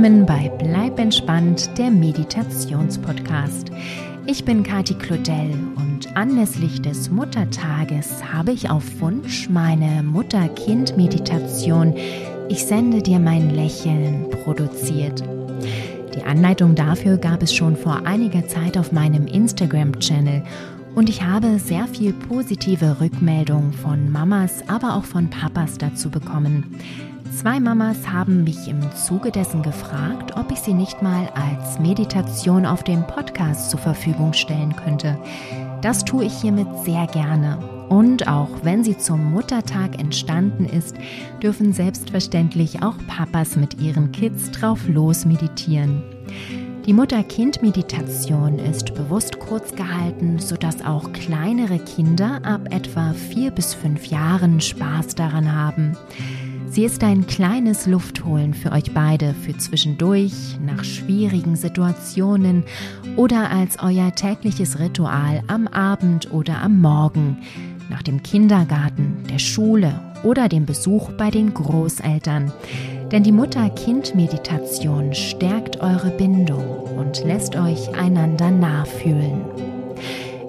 willkommen bei Bleib entspannt, der Meditationspodcast. Ich bin Kati Claudel und anlässlich des Muttertages habe ich auf Wunsch meine Mutter-Kind-Meditation Ich sende dir mein Lächeln produziert. Die Anleitung dafür gab es schon vor einiger Zeit auf meinem Instagram-Channel und ich habe sehr viel positive Rückmeldungen von Mamas, aber auch von Papas dazu bekommen. Zwei Mamas haben mich im Zuge dessen gefragt, ob ich sie nicht mal als Meditation auf dem Podcast zur Verfügung stellen könnte. Das tue ich hiermit sehr gerne. Und auch wenn sie zum Muttertag entstanden ist, dürfen selbstverständlich auch Papas mit ihren Kids drauf los meditieren. Die Mutter-Kind-Meditation ist bewusst kurz gehalten, sodass auch kleinere Kinder ab etwa vier bis fünf Jahren Spaß daran haben. Sie ist ein kleines Luftholen für euch beide, für zwischendurch, nach schwierigen Situationen oder als euer tägliches Ritual am Abend oder am Morgen, nach dem Kindergarten, der Schule oder dem Besuch bei den Großeltern. Denn die Mutter-Kind-Meditation stärkt eure Bindung und lässt euch einander nachfühlen.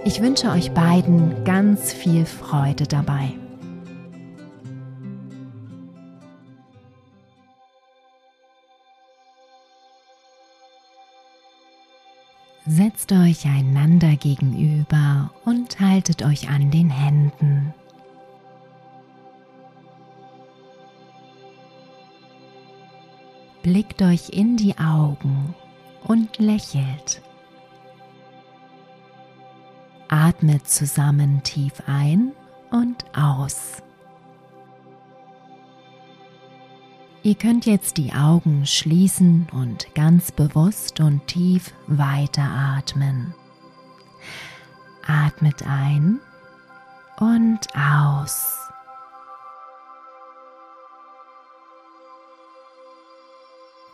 Ich wünsche euch beiden ganz viel Freude dabei. Setzt euch einander gegenüber und haltet euch an den Händen. Blickt euch in die Augen und lächelt. Atmet zusammen tief ein und aus. Ihr könnt jetzt die Augen schließen und ganz bewusst und tief weiteratmen. Atmet ein und aus.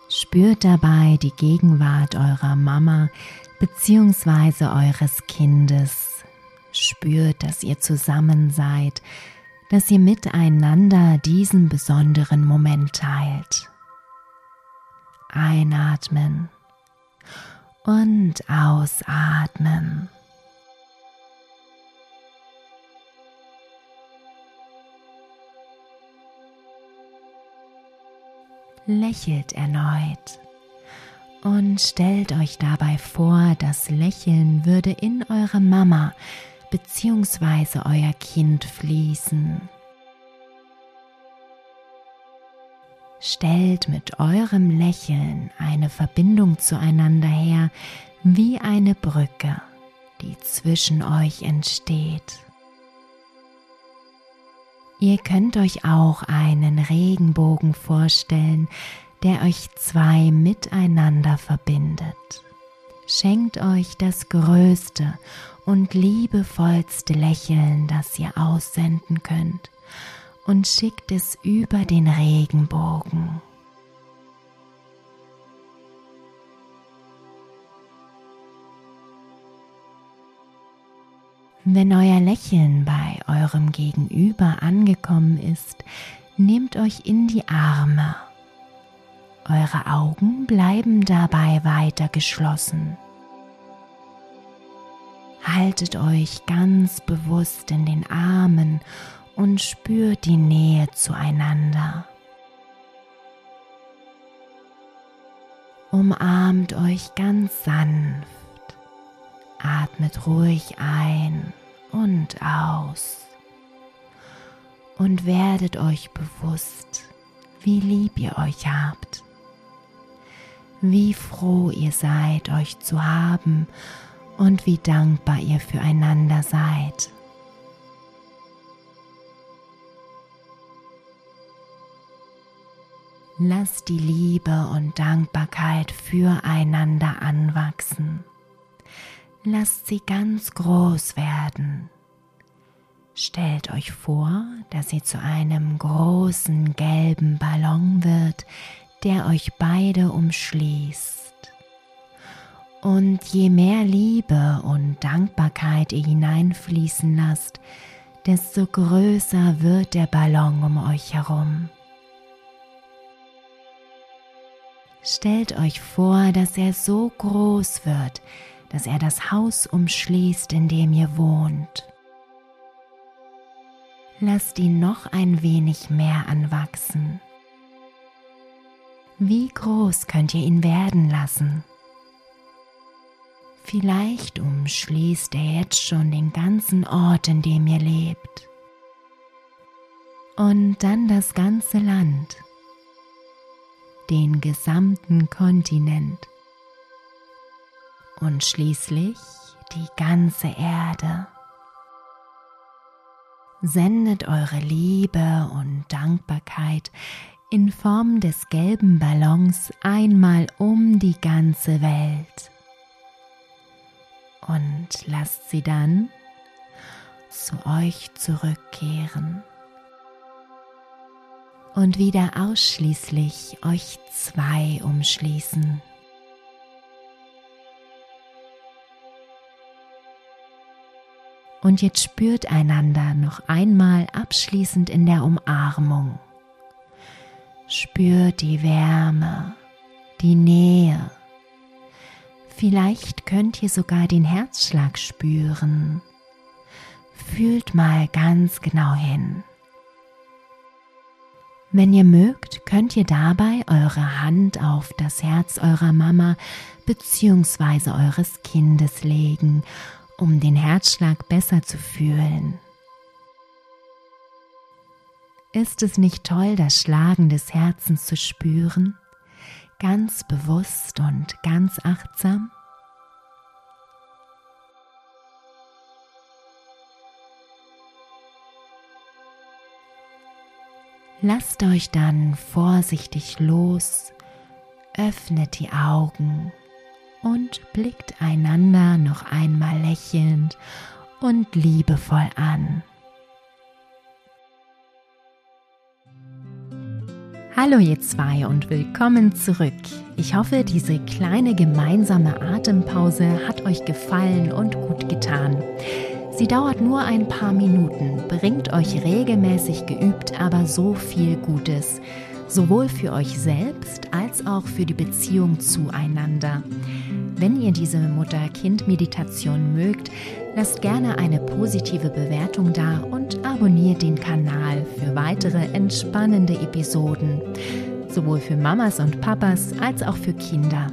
Spürt dabei die Gegenwart eurer Mama bzw. eures Kindes. Spürt, dass ihr zusammen seid, dass ihr miteinander diesen besonderen Moment teilt. Einatmen und ausatmen. Lächelt erneut und stellt euch dabei vor, das Lächeln würde in eure Mama bzw. euer Kind fließen. Stellt mit eurem Lächeln eine Verbindung zueinander her, wie eine Brücke, die zwischen euch entsteht. Ihr könnt euch auch einen Regenbogen vorstellen, der euch zwei miteinander verbindet. Schenkt euch das größte und liebevollste Lächeln, das ihr aussenden könnt, und schickt es über den Regenbogen. Wenn euer Lächeln bei eurem Gegenüber angekommen ist, nehmt euch in die Arme. Eure Augen bleiben dabei weiter geschlossen. Haltet euch ganz bewusst in den Armen und spürt die Nähe zueinander. Umarmt euch ganz sanft, atmet ruhig ein und aus und werdet euch bewusst, wie lieb ihr euch habt, wie froh ihr seid, euch zu haben und wie dankbar ihr füreinander seid. Lasst die Liebe und Dankbarkeit füreinander anwachsen. Lasst sie ganz groß werden. Stellt euch vor, dass sie zu einem großen gelben Ballon wird, der euch beide umschließt. Und je mehr Liebe und Dankbarkeit ihr hineinfließen lasst, desto größer wird der Ballon um euch herum. Stellt euch vor, dass er so groß wird, dass er das Haus umschließt, in dem ihr wohnt. Lasst ihn noch ein wenig mehr anwachsen. Wie groß könnt ihr ihn werden lassen? Vielleicht umschließt er jetzt schon den ganzen Ort, in dem ihr lebt. Und dann das ganze Land, den gesamten Kontinent und schließlich die ganze Erde. Sendet eure Liebe und Dankbarkeit in Form des gelben Ballons einmal um die ganze Welt. Und lasst sie dann zu euch zurückkehren. Und wieder ausschließlich euch zwei umschließen. Und jetzt spürt einander noch einmal abschließend in der Umarmung. Spürt die Wärme, die Nähe. Vielleicht könnt ihr sogar den Herzschlag spüren. Fühlt mal ganz genau hin. Wenn ihr mögt, könnt ihr dabei eure Hand auf das Herz eurer Mama bzw. eures Kindes legen um den Herzschlag besser zu fühlen. Ist es nicht toll, das Schlagen des Herzens zu spüren, ganz bewusst und ganz achtsam? Lasst euch dann vorsichtig los, öffnet die Augen und blickt einander noch einmal lächelnd und liebevoll an. Hallo ihr zwei und willkommen zurück. Ich hoffe, diese kleine gemeinsame Atempause hat euch gefallen und gut getan. Sie dauert nur ein paar Minuten, bringt euch regelmäßig geübt aber so viel Gutes, sowohl für euch selbst als auch für die Beziehung zueinander. Wenn ihr diese Mutter-Kind-Meditation mögt, lasst gerne eine positive Bewertung da und abonniert den Kanal für weitere entspannende Episoden, sowohl für Mamas und Papas als auch für Kinder.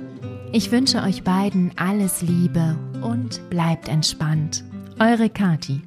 Ich wünsche euch beiden alles Liebe und bleibt entspannt. Eure Kati.